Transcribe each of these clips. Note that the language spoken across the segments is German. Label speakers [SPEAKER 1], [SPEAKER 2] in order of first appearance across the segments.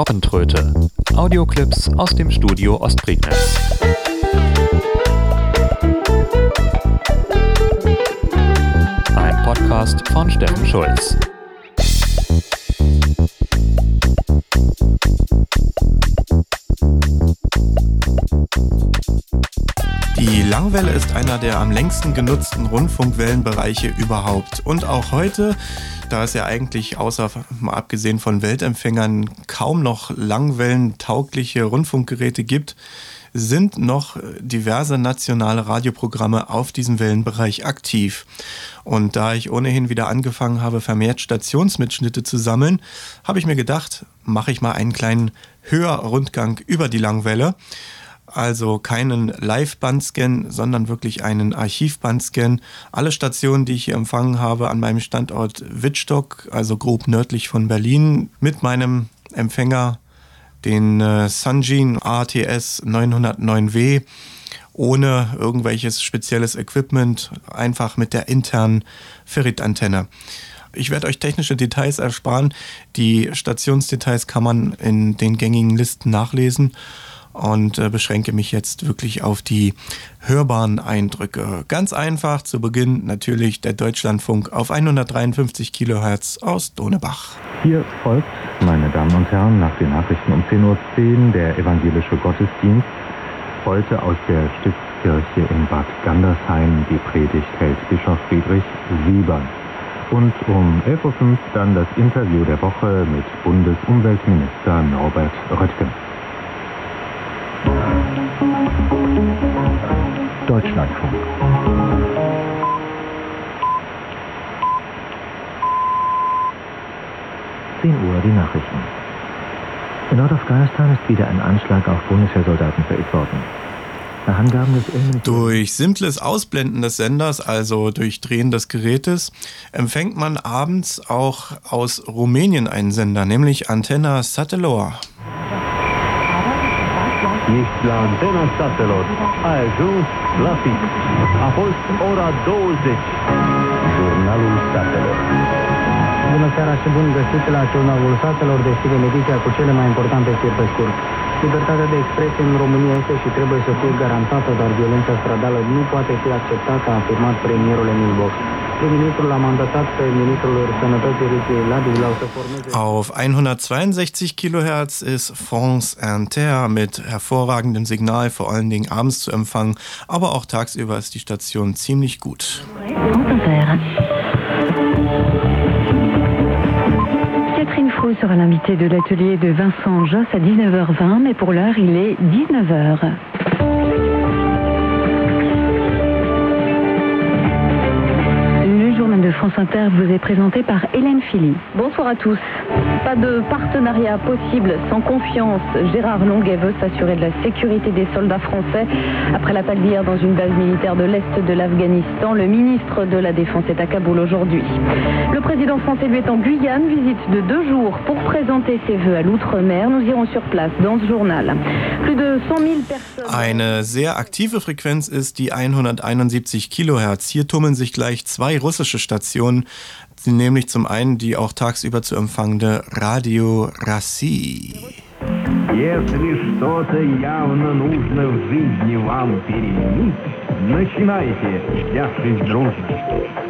[SPEAKER 1] Robbentröte. Audioclips aus dem Studio Ostprignitz. Ein Podcast von Steffen Schulz.
[SPEAKER 2] Die Langwelle ist einer der am längsten genutzten Rundfunkwellenbereiche überhaupt. Und auch heute, da es ja eigentlich außer mal abgesehen von Weltempfängern kaum noch langwellentaugliche Rundfunkgeräte gibt, sind noch diverse nationale Radioprogramme auf diesem Wellenbereich aktiv. Und da ich ohnehin wieder angefangen habe, vermehrt Stationsmitschnitte zu sammeln, habe ich mir gedacht, mache ich mal einen kleinen Hörrundgang über die Langwelle. Also keinen Live-Bandscan, sondern wirklich einen Archiv-Bandscan. Alle Stationen, die ich hier empfangen habe, an meinem Standort Wittstock, also grob nördlich von Berlin, mit meinem Empfänger, den äh, Sunjin ATS 909W, ohne irgendwelches spezielles Equipment, einfach mit der internen Ferritantenne. Ich werde euch technische Details ersparen. Die Stationsdetails kann man in den gängigen Listen nachlesen und äh, beschränke mich jetzt wirklich auf die hörbaren Eindrücke. Ganz einfach zu Beginn natürlich der Deutschlandfunk auf 153 Kilohertz aus Donebach.
[SPEAKER 3] Hier folgt, meine Damen und Herren, nach den Nachrichten um 10.10 Uhr der evangelische Gottesdienst. Heute aus der Stiftskirche in Bad Gandersheim die Predigt hält Bischof Friedrich Siebern. Und um 11.05 Uhr dann das Interview der Woche mit Bundesumweltminister Norbert Röttgen. Deutschlandfunk. Zehn Uhr die Nachrichten. In Nordafghanistan ist wieder ein Anschlag auf Bundeswehrsoldaten verübt worden.
[SPEAKER 2] Durch simples Ausblenden des Senders, also durch Drehen des Gerätes, empfängt man abends auch aus Rumänien einen Sender, nämlich Antenna Satelor.
[SPEAKER 4] Ești la antena statelor. Ai ajuns la fix. A fost ora 20. Jurnalul statelor.
[SPEAKER 5] Bună seara și bun găsit la Jurnalul Statelor, deschide ediția cu cele mai importante știri pe scurt. Libertatea de expresie în România este și trebuie să fie garantată, dar violența stradală nu poate fi acceptată, a afirmat premierul Emil Boc.
[SPEAKER 2] Auf 162 Kilohertz ist France Inter mit hervorragendem Signal vor allen Dingen abends zu empfangen, aber auch tagsüber ist die Station ziemlich gut.
[SPEAKER 6] Catherine Froux sera l'invitée de l'atelier de Vincent Joss à 19h20, mais pour l'heure il est 19h. De France Inter vous est présenté par Hélène Philly. Bonsoir à tous. Pas de partenariat possible sans confiance. Gérard Longuet veut s'assurer de la sécurité des soldats français. Après l'appel d'hier dans une base militaire de l'Est de l'Afghanistan, le ministre de la Défense est à Kaboul aujourd'hui. Le président français lui est en Guyane, visite de deux jours pour présenter ses voeux à l'outre-mer. Nous irons sur place dans ce journal. Plus de 100 000 personnes.
[SPEAKER 2] Eine sehr aktive Frequenz ist die 171 Kilohertz. Hier tummeln sich gleich zwei russische Stationen, nämlich zum einen die auch tagsüber zu empfangende Radio Rassi.
[SPEAKER 4] Если что-то явно нужно в жизни вам переменить, начинайте, взявшись дружно.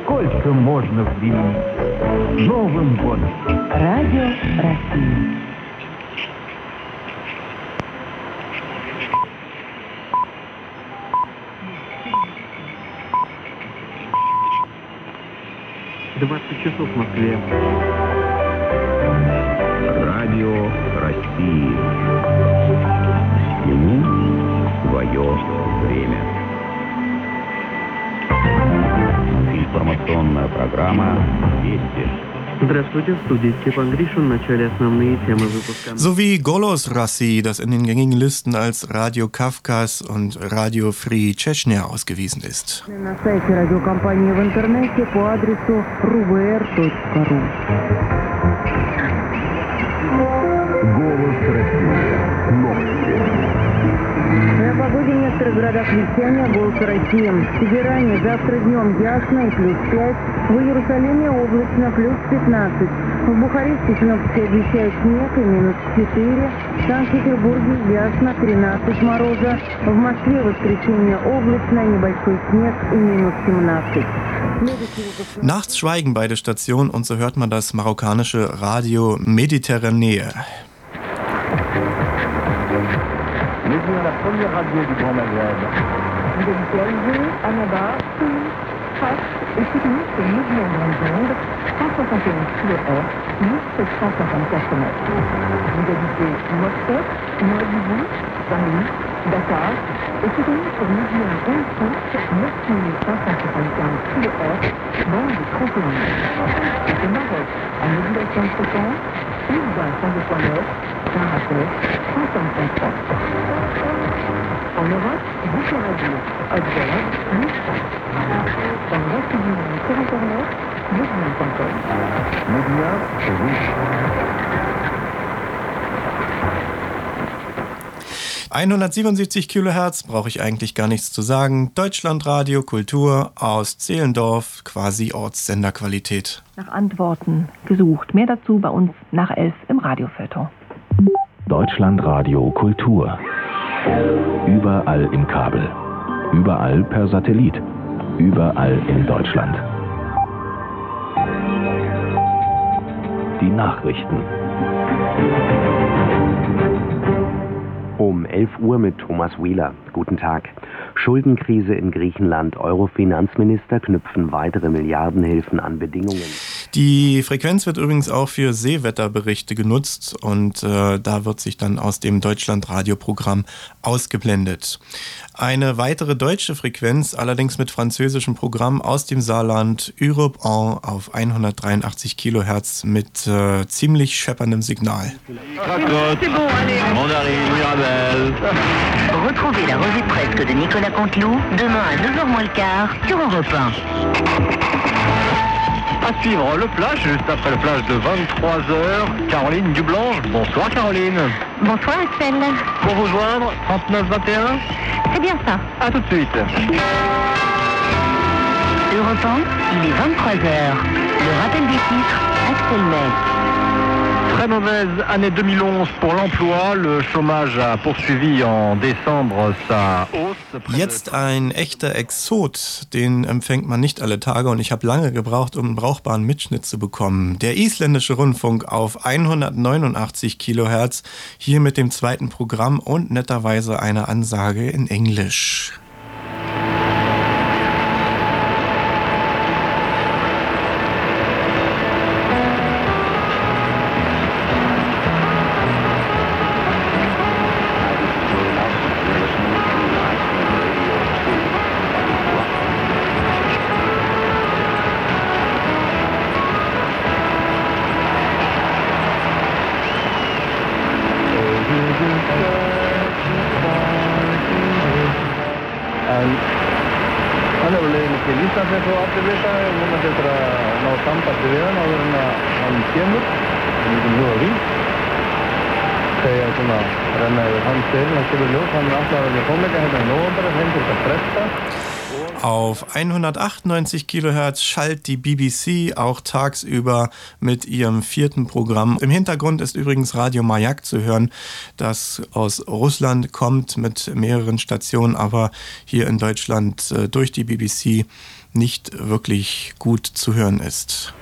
[SPEAKER 4] Сколько можно ввинить? Новым годом!
[SPEAKER 6] Радио России.
[SPEAKER 4] Двадцать часов в Москве.
[SPEAKER 3] Радио России. Ему свое время. Информационная программа «Вести».
[SPEAKER 7] Здравствуйте, в студии Степан Гришин. В начале основные темы выпуска.
[SPEAKER 2] Sowie Golos Rassi, das in den gängigen Listen als Radio Kafkas und Radio Free Chechnya ausgewiesen ist.
[SPEAKER 5] На сайте радиокомпании в интернете по адресу ruvr.ru. в городах вещания «Голос России». В Тегеране завтра днем ясно и плюс 5. В Иерусалиме облачно плюс 15. В Бухаресте синоптики обещают снег и минус 4. В Санкт-Петербурге ясно 13 мороза. В Москве воскресенье облачно, небольшой снег и минус 17.
[SPEAKER 2] Nachts schweigen beide Stationen und so hört man das marokkanische Radio Mediterranee.
[SPEAKER 4] Médina, la première radio du Grand Maghreb.
[SPEAKER 8] Vous habitez Alger, Annaba, Tunis, Fas et Tunis sur Médina Grande Onde, 171 kHz, 1754 mètres. Vous habitez Moscou, Nouadhibou, Paris, Dakar et Tunis sur Médina Grande Onde, 9575 kHz, bande de 31 mètres. Au Maroc, en modulation de fréquence, Urbain 102.9, Saint-Rappel, 105.3. En Europe, Radio, Observe, Moussa. Dans le reste du monde sur Internet, mouvement.com.
[SPEAKER 4] Médina, c'est vous.
[SPEAKER 2] 177 Kilohertz brauche ich eigentlich gar nichts zu sagen. Deutschlandradio Kultur aus Zehlendorf, quasi Ortssenderqualität.
[SPEAKER 9] Nach Antworten gesucht. Mehr dazu bei uns nach elf im Radiofeuilleton.
[SPEAKER 10] Deutschlandradio Kultur. Überall im Kabel. Überall per Satellit. Überall in Deutschland. Die Nachrichten.
[SPEAKER 11] Um 11 Uhr mit Thomas Wheeler. Guten Tag. Schuldenkrise in Griechenland. Euro-Finanzminister knüpfen weitere Milliardenhilfen an Bedingungen.
[SPEAKER 2] Die Frequenz wird übrigens auch für Seewetterberichte genutzt und äh, da wird sich dann aus dem Deutschland-Radioprogramm ausgeblendet. Eine weitere deutsche Frequenz, allerdings mit französischem Programm aus dem Saarland, Europe 1 auf 183 Kilohertz mit äh, ziemlich schepperndem Signal.
[SPEAKER 12] Retrouvez la revue presque de Nicolas Canteloup demain à 9h moins le quart sur Europe 1.
[SPEAKER 13] À suivre le flash, juste après le flash de 23h. Caroline Dublanche. Bonsoir Caroline.
[SPEAKER 12] Bonsoir Axel.
[SPEAKER 13] Pour vous joindre, 3921.
[SPEAKER 12] C'est bien ça.
[SPEAKER 13] A tout de suite.
[SPEAKER 12] Europe 1, il est 23h. Le rappel des titres, Axel May.
[SPEAKER 13] Très mauvaise année 2011 pour l'emploi. Le chômage a poursuivi en décembre sa hausse.
[SPEAKER 2] Jetzt ein echter Exot, den empfängt man nicht alle Tage und ich habe lange gebraucht, um einen brauchbaren Mitschnitt zu bekommen. Der isländische Rundfunk auf 189 Kilohertz, hier mit dem zweiten Programm und netterweise eine Ansage in Englisch. Auf 198 Kilohertz schallt die BBC auch tagsüber mit ihrem vierten Programm. Im Hintergrund ist übrigens Radio Mayak zu hören, das aus Russland kommt mit mehreren Stationen, aber hier in Deutschland äh, durch die BBC nicht wirklich gut zu hören ist.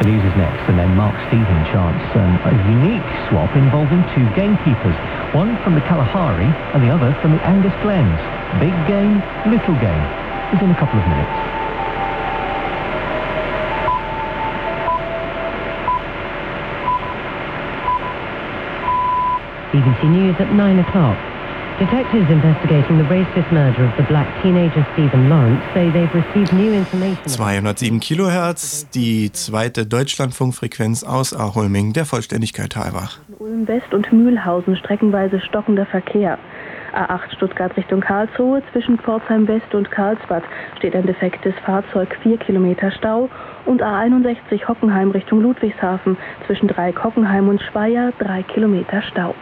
[SPEAKER 14] News is next, and then Mark Stephen chants um, a unique swap involving two gamekeepers, one from the Kalahari and the other from the Angus Glens. Big game, little game. Is in a couple of minutes.
[SPEAKER 15] BBC News at 9 o'clock.
[SPEAKER 2] 207 Kilohertz, die zweite Deutschlandfunkfrequenz aus Aholming, der Vollständigkeit halber.
[SPEAKER 16] Ulm West und Mühlhausen streckenweise stockender Verkehr. A8 Stuttgart Richtung Karlsruhe zwischen Pforzheim West und Karlsbad steht ein defektes Fahrzeug 4 Kilometer Stau und A61 Hockenheim Richtung Ludwigshafen zwischen Dreieck Hockenheim und Speyer 3 Kilometer Stau.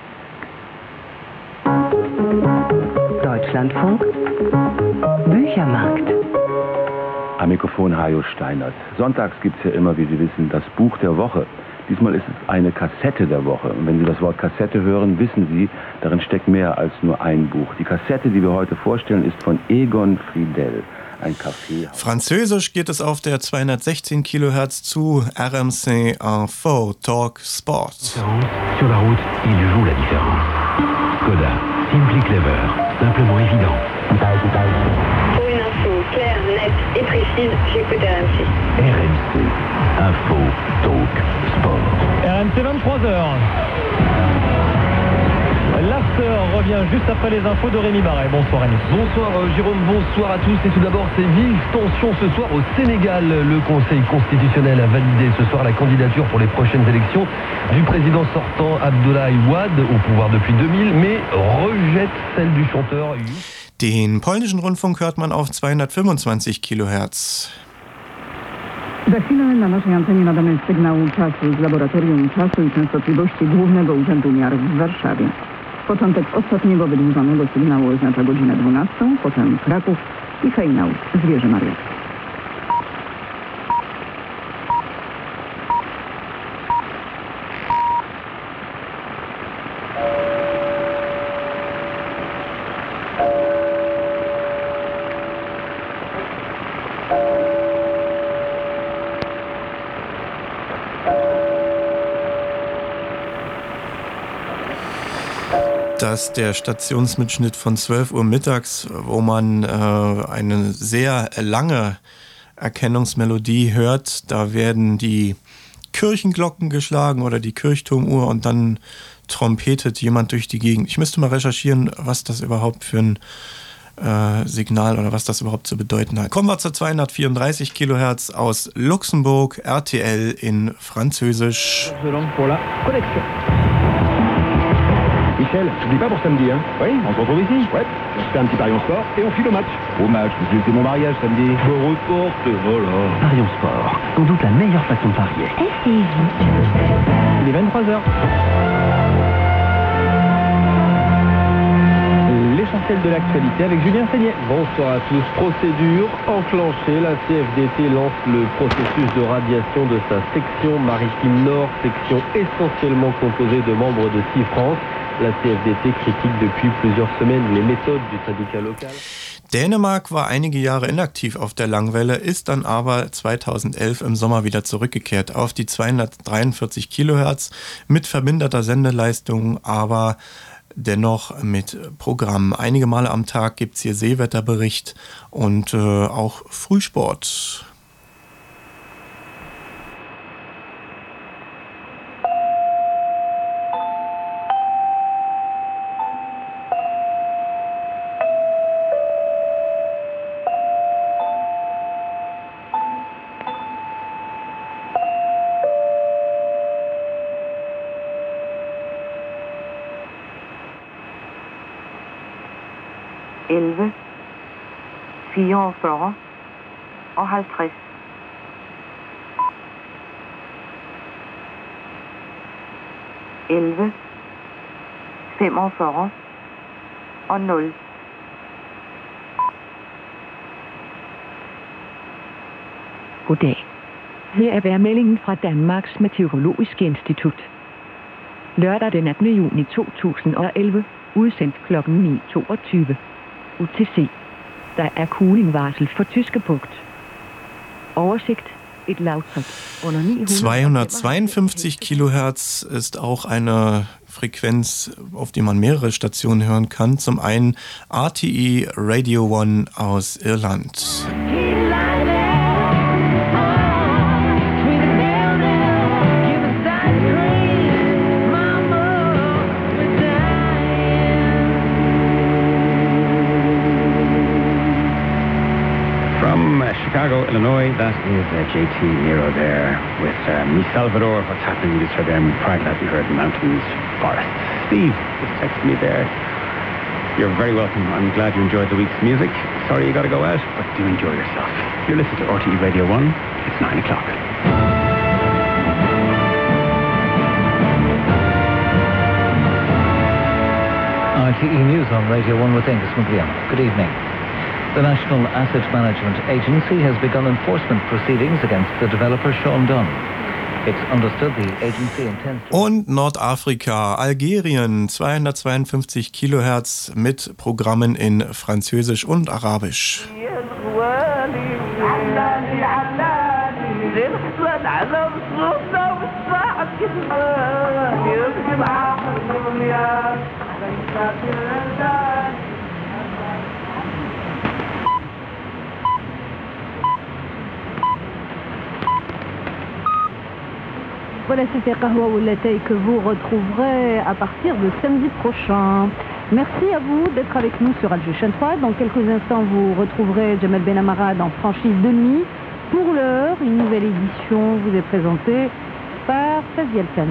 [SPEAKER 17] Deutschlandfunk Büchermarkt.
[SPEAKER 11] Am Mikrofon Hajo Steinert. Sonntags gibt es ja immer, wie Sie wissen, das Buch der Woche. Diesmal ist es eine Kassette der Woche. Und wenn Sie das Wort Kassette hören, wissen Sie, darin steckt mehr als nur ein Buch. Die Kassette, die wir heute vorstellen, ist von Egon Friedel. Ein Café.
[SPEAKER 2] Französisch geht es auf der 216 Kilohertz zu RMC Info Talk Sport.
[SPEAKER 10] Sur la route, il joue la différence. Skoda, simply clever, simplement évident.
[SPEAKER 18] Pour une info claire, nette et précise, j'écoute RMC.
[SPEAKER 10] RMC, info, talk, sport.
[SPEAKER 19] RMC 23h. Revient juste après les infos de Rémi Barret. Bonsoir Rémi.
[SPEAKER 20] Bonsoir euh, Jérôme, bonsoir à tous. Et tout d'abord, ces vives tensions ce soir au Sénégal. Le Conseil constitutionnel a validé ce soir la candidature pour les prochaines élections du président sortant Abdoulaye Wade au pouvoir depuis 2000, mais rejette celle du chanteur
[SPEAKER 2] Den polnischen Rundfunk hört man auf 225 Kilohertz.
[SPEAKER 21] Za chwilę na naszej antenie nadamy sygnał czasu z Laboratorium Czasu i Częstotliwości Głównego Urzędu Miar w Warszawie. Początek ostatniego wydłużonego sygnału oznacza godzinę 12, potem Kraków i hejnał Zwierzę Mariackie.
[SPEAKER 2] Das ist der Stationsmitschnitt von 12 Uhr mittags, wo man äh, eine sehr lange Erkennungsmelodie hört. Da werden die Kirchenglocken geschlagen oder die Kirchturmuhr und dann trompetet jemand durch die Gegend. Ich müsste mal recherchieren, was das überhaupt für ein äh, Signal oder was das überhaupt zu bedeuten hat. Kommen wir zur 234 Kilohertz aus Luxemburg, RTL in Französisch.
[SPEAKER 22] Michel, dis pas pour samedi, hein Oui, on se retrouve ici Ouais. On se fait un petit pari en sport et on file au match. Au match, c'est mon mariage samedi. Je reporte, voilà.
[SPEAKER 10] Parions sport, sans doute la meilleure façon de parier.
[SPEAKER 19] Il est 23h. L'essentiel de l'actualité avec Julien Seignet.
[SPEAKER 23] Bonsoir à tous. Procédure enclenchée. La CFDT lance le processus de radiation de sa section maritime nord, section essentiellement composée de membres de CIFRance. France. La CFDT critique depuis plusieurs semaines les méthodes du syndicat local.
[SPEAKER 2] Dänemark war einige Jahre inaktiv auf der Langwelle, ist dann aber 2011 im Sommer wieder zurückgekehrt auf die 243 Kilohertz mit verminderter Sendeleistung, aber dennoch mit Programm. Einige Male am Tag gibt es hier Seewetterbericht und äh, auch Frühsport.
[SPEAKER 24] Elleve, 44 og 50. Elleve, 45 og 0.
[SPEAKER 25] Goddag. Her er værmeldingen fra Danmarks Meteorologiske Institut. Lørdag den 18. juni 2011, udsendt kl. 9.22. UTC. Der er kuglingvarsel for Tyske Bugt. Oversigt et lavtryk under
[SPEAKER 2] 252 Kilohertz ist auch eine Frequenz, auf die man mehrere Stationen hören kann. Zum einen RTE Radio One aus Irland.
[SPEAKER 26] Chicago, Illinois. That is uh, JT Nero there with uh, Mi Salvador. What's happening? You just heard there in Prague that you heard mountains, forests. Steve just texted me there. You're very welcome. I'm glad you enjoyed the week's music. Sorry you got to go out, but do enjoy yourself. You listen to RTE Radio 1. It's 9 o'clock.
[SPEAKER 27] RTE News on Radio 1 with Angus McLean. Good evening.
[SPEAKER 14] The National Asset Management Agency has begun enforcement proceedings against the developer Sean Dunn. It's understood the agency intends to
[SPEAKER 2] Und Nordafrika, Algerien, 252 Kilohertz mit Programmen in Französisch und Arabisch.
[SPEAKER 28] Voilà, c'était Kahwa Oulatay que vous retrouverez à partir de samedi prochain. Merci à vous d'être avec nous sur Al Chaîne 3. Dans quelques instants, vous retrouverez Jamal Benamara dans Franchise de nuit. Pour l'heure, une nouvelle édition vous est présentée par Faziel Khan.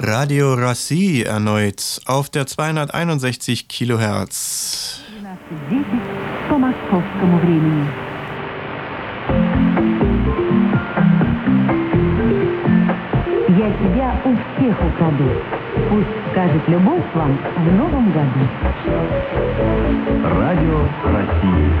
[SPEAKER 2] Radio Rassi erneut auf der 261 Kilohertz.
[SPEAKER 28] По московскому времени.
[SPEAKER 17] Я тебя у всех украду. Пусть скажет любовь вам в новом году.
[SPEAKER 10] Радио России.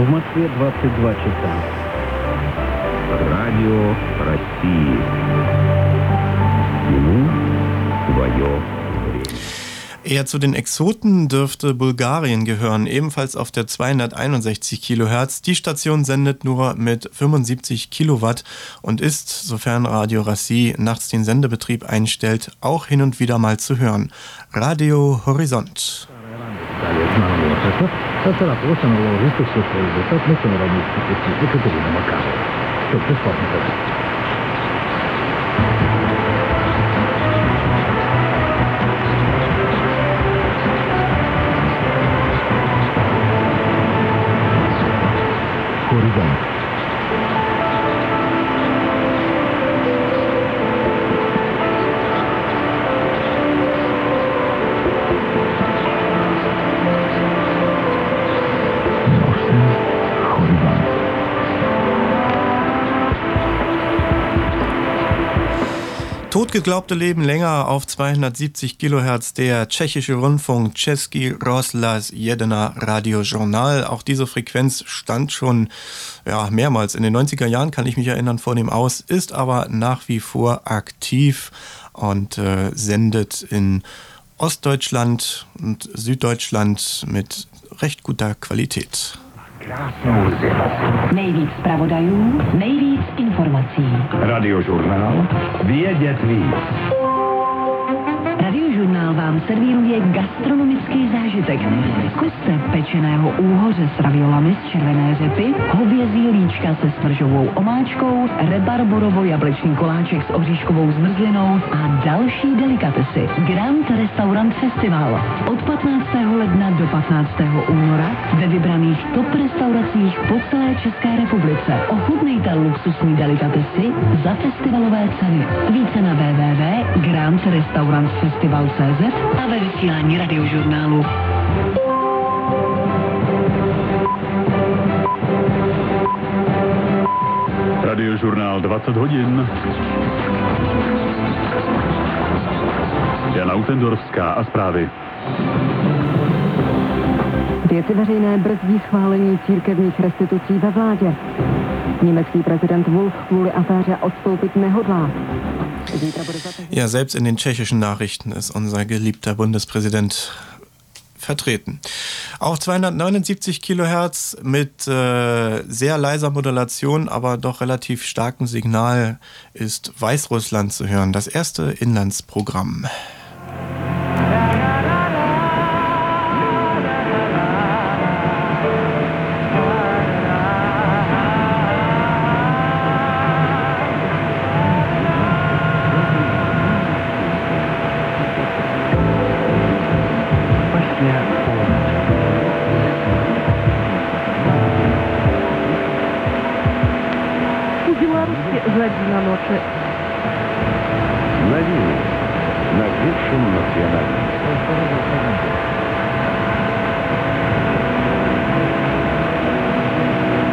[SPEAKER 26] В Москве 22 часа. Радио России. Ему свое
[SPEAKER 2] Eher zu den Exoten dürfte Bulgarien gehören, ebenfalls auf der 261 Kilohertz. Die Station sendet nur mit 75 Kilowatt und ist, sofern Radio Rassi nachts den Sendebetrieb einstellt, auch hin und wieder mal zu hören. Radio Horizont.
[SPEAKER 29] Italiec na Młoczeko, Cesera Płocia na Łożysku, Słyszał Józef, Mycie Romiński, Kuciki, Katarzyna Makarze. To
[SPEAKER 10] przysłowny tekst.
[SPEAKER 2] Totgeglaubte leben länger auf 270 Kilohertz der tschechische Rundfunk Český rozhlas Jedna Radiojournal. Auch diese Frequenz stand schon ja, mehrmals in den 90er Jahren, kann ich mich erinnern, vor dem Aus, ist aber nach wie vor aktiv und äh, sendet in Ostdeutschland und Süddeutschland mit recht guter Qualität.
[SPEAKER 17] Nejvíc zpravodajů, nejvíc informací.
[SPEAKER 10] Radiožurnál Vědět víc.
[SPEAKER 17] Radiožurnál vám servíruje gastronomický zážitek. Zkuste pečeného úhoře s raviolami z červené řepy, hovězí líčka se smržovou omáčkou, rebarborovo-jablečný koláček s oříškovou zmrzlinou a další delikatesy. Grand Restaurant Festival od 15. ledna do 15. února ve vybraných top restauracích po celé České republice. Ochutnejte luxusní delikatesy za festivalové ceny. Více na www.grandrestaurantfestival.cz a ve vysílání radiožurnálu.
[SPEAKER 30] Radiožurnál 20 hodin. Jana Utendorská a zprávy.
[SPEAKER 21] Věci veřejné brzdí schválení církevních restitucí ve vládě. Německý prezident Wolf kvůli aféře odstoupit nehodlá.
[SPEAKER 2] Ja, selbst in den tschechischen Nachrichten ist unser geliebter Bundespräsident vertreten. Auch 279 Kilohertz mit äh, sehr leiser Modulation, aber doch relativ starkem Signal ist Weißrussland zu hören. Das erste Inlandsprogramm.
[SPEAKER 28] Миноносы. Новины на высшем национальном.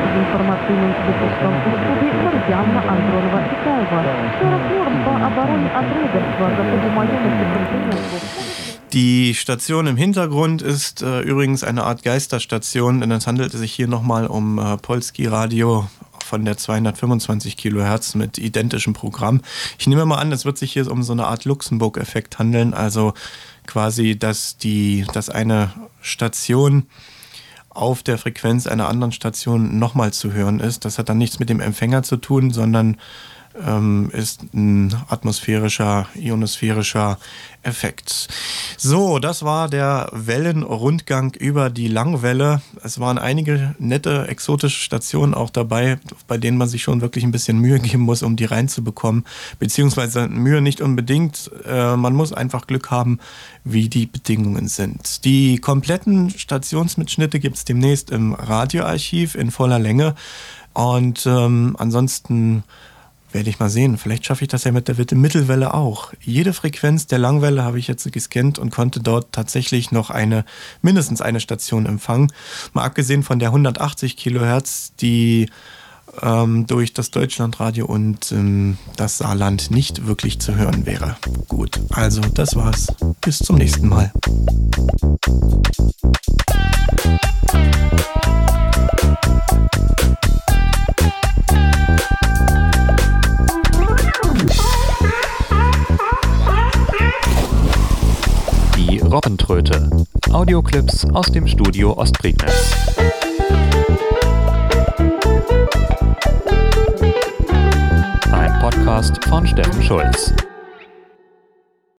[SPEAKER 28] В информационном выпуском услуги Марьяна Андронова Итаева. 40 норм по обороне от рейдерства за подуманенности континенту.
[SPEAKER 2] Die Station im Hintergrund ist äh, übrigens eine Art Geisterstation, denn es handelte sich hier nochmal um äh, Polski Radio von der 225 Kilohertz mit identischem Programm. Ich nehme mal an, es wird sich hier um so eine Art Luxemburg-Effekt handeln, also quasi, dass die, dass eine Station auf der Frequenz einer anderen Station nochmal zu hören ist. Das hat dann nichts mit dem Empfänger zu tun, sondern ähm, ist ein atmosphärischer, ionosphärischer Effekt. So, das war der Wellenrundgang über die Langwelle. Es waren einige nette, exotische Stationen auch dabei, bei denen man sich schon wirklich ein bisschen Mühe geben muss, um die reinzubekommen. Beziehungsweise Mühe nicht unbedingt. Äh, man muss einfach Glück haben, wie die Bedingungen sind. Die kompletten Stationsmitschnitte gibt es demnächst im Radioarchiv in voller Länge. Und ähm, ansonsten werde ich mal sehen. Vielleicht schaffe ich das ja mit der Mittelwelle auch. Jede Frequenz der Langwelle habe ich jetzt gescannt und konnte dort tatsächlich noch eine, mindestens eine Station empfangen. Mal abgesehen von der 180 Kilohertz, die ähm, durch das Deutschlandradio und ähm, das Saarland nicht wirklich zu hören wäre. Gut, also das war's. Bis zum nächsten Mal.
[SPEAKER 31] Die Robbentröte. Audioclips aus dem Studio Ostprignitz. Ein Podcast von Steffen Schulz.